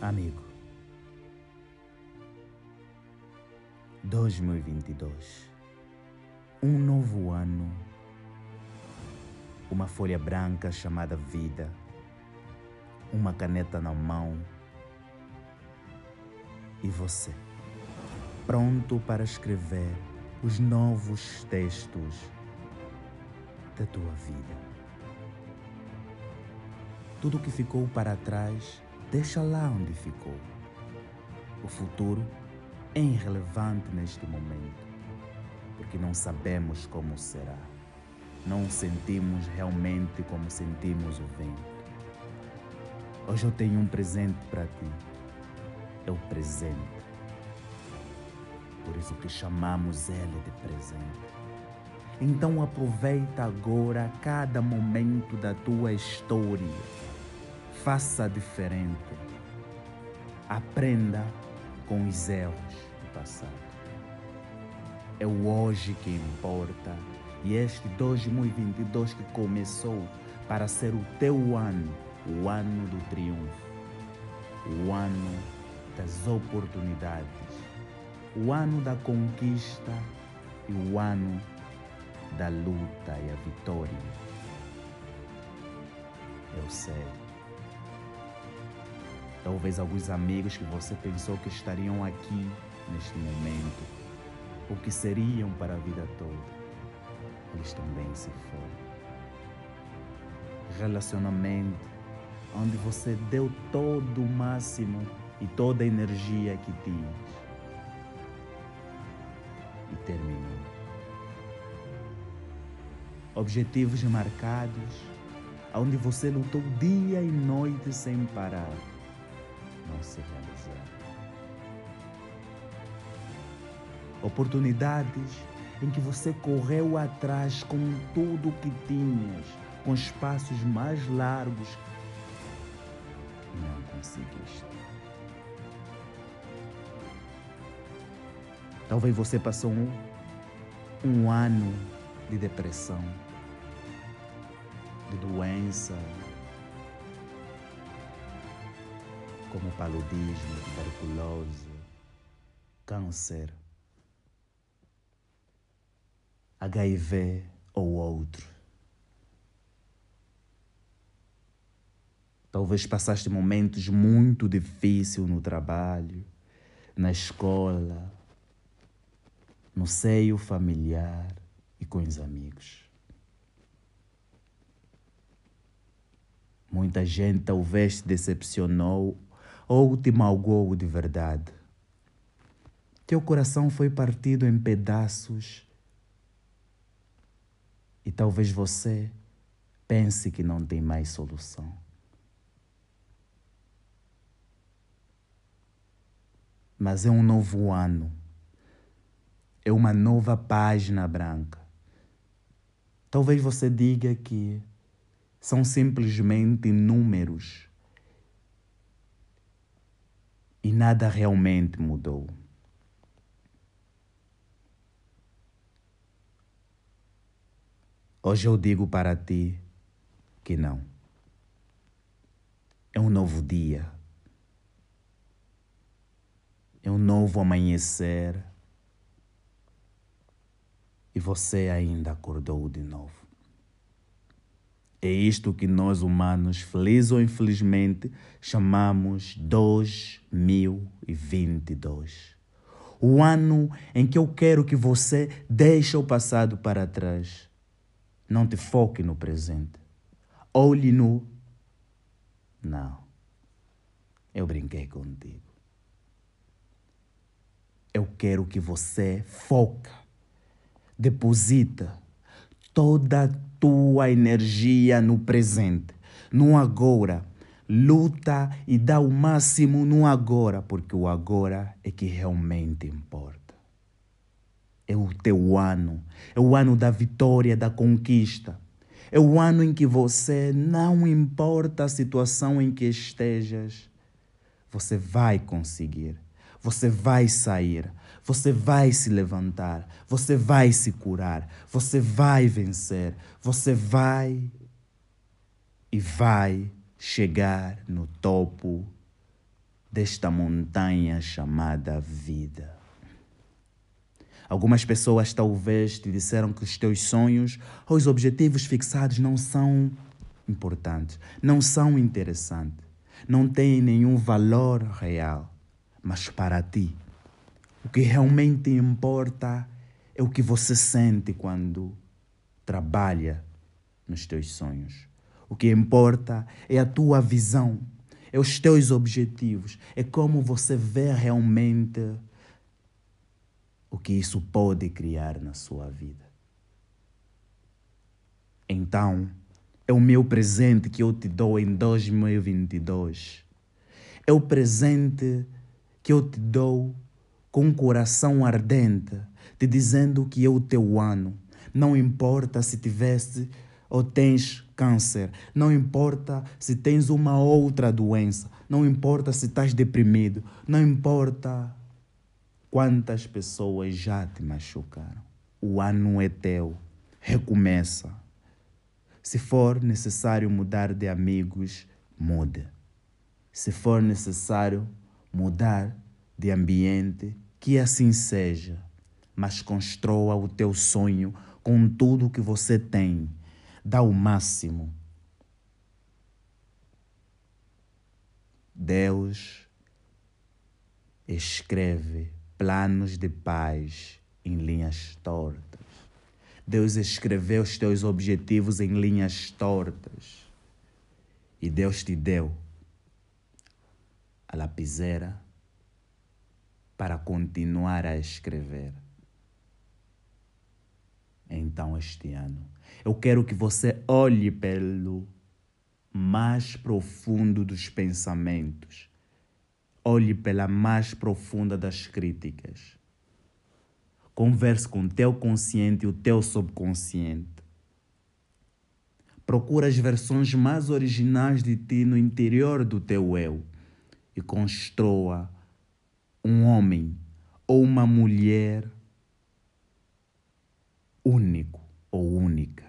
Amigo, 2022, um novo ano, uma folha branca chamada vida, uma caneta na mão. E você, pronto para escrever os novos textos da tua vida. Tudo que ficou para trás, deixa lá onde ficou. O futuro é irrelevante neste momento, porque não sabemos como será. Não sentimos realmente como sentimos o vento. Hoje eu tenho um presente para ti. É o presente. Por isso que chamamos ele de presente. Então aproveita agora cada momento da tua história. Faça diferente. Aprenda com os erros do passado. É o hoje que importa e este 2022 que começou para ser o teu ano, o ano do triunfo, o ano das oportunidades, o ano da conquista e o ano da luta e a vitória. Eu sei. Talvez alguns amigos que você pensou que estariam aqui neste momento, ou que seriam para a vida toda, eles também se foram. Relacionamento onde você deu todo o máximo e toda a energia que tinha e terminou. Objetivos marcados, onde você lutou dia e noite sem parar, não se realizaram. Oportunidades em que você correu atrás com tudo o que tinhas, com espaços mais largos e não conseguiste. Talvez você passou um, um ano de depressão, de doença, como paludismo, tuberculose, câncer, HIV ou outro. Talvez passaste momentos muito difíceis no trabalho, na escola, no seio familiar e com os amigos. Muita gente talvez te decepcionou ou te magoou de verdade. Teu coração foi partido em pedaços e talvez você pense que não tem mais solução. Mas é um novo ano é uma nova página branca. Talvez você diga que são simplesmente números e nada realmente mudou. Hoje eu digo para ti que não. É um novo dia. É um novo amanhecer e você ainda acordou de novo. É isto que nós humanos, feliz ou infelizmente, chamamos 2022. O ano em que eu quero que você deixe o passado para trás. Não te foque no presente. Olhe no. Não. Eu brinquei contigo. Eu quero que você foca deposita toda a tua energia no presente, no agora. Luta e dá o máximo no agora, porque o agora é que realmente importa. É o teu ano, é o ano da vitória, da conquista. É o ano em que você, não importa a situação em que estejas, você vai conseguir, você vai sair, você vai se levantar, você vai se curar, você vai vencer, você vai e vai chegar no topo desta montanha chamada vida. Algumas pessoas talvez te disseram que os teus sonhos ou os objetivos fixados não são importantes, não são interessantes, não têm nenhum valor real. Mas para ti, o que realmente importa é o que você sente quando trabalha nos teus sonhos. O que importa é a tua visão, é os teus objetivos, é como você vê realmente o que isso pode criar na sua vida. Então, é o meu presente que eu te dou em 2022. É o presente que eu te dou com um coração ardente, te dizendo que é o teu ano. Não importa se tivesse ou tens câncer, não importa se tens uma outra doença, não importa se estás deprimido, não importa quantas pessoas já te machucaram. O ano é teu, recomeça. Se for necessário mudar de amigos, mude. Se for necessário mudar de ambiente, que assim seja. Mas construa o teu sonho com tudo o que você tem. Dá o máximo. Deus escreve planos de paz em linhas tortas. Deus escreveu os teus objetivos em linhas tortas. E Deus te deu a lapiseira para continuar a escrever. Então, este ano, eu quero que você olhe pelo mais profundo dos pensamentos, olhe pela mais profunda das críticas Converse com o teu consciente e o teu subconsciente. Procura as versões mais originais de ti no interior do teu eu e construa um homem ou uma mulher único ou única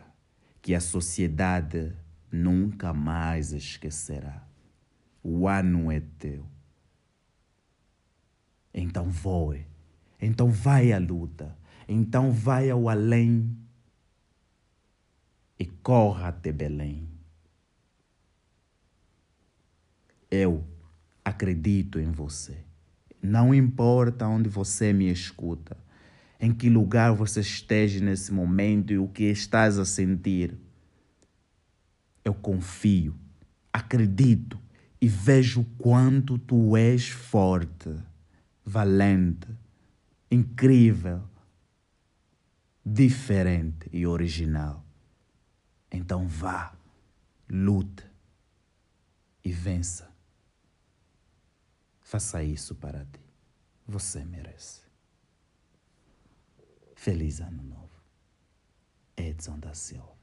que a sociedade nunca mais esquecerá. O ano é teu. Então voe então vai à luta. Então vai ao além e corra até Belém. Eu acredito em você. Não importa onde você me escuta, em que lugar você esteja nesse momento e o que estás a sentir. Eu confio, acredito e vejo quanto tu és forte, valente incrível, diferente e original. Então vá, lute e vença. Faça isso para ti. Você merece. Feliz Ano Novo. Edson da Silva.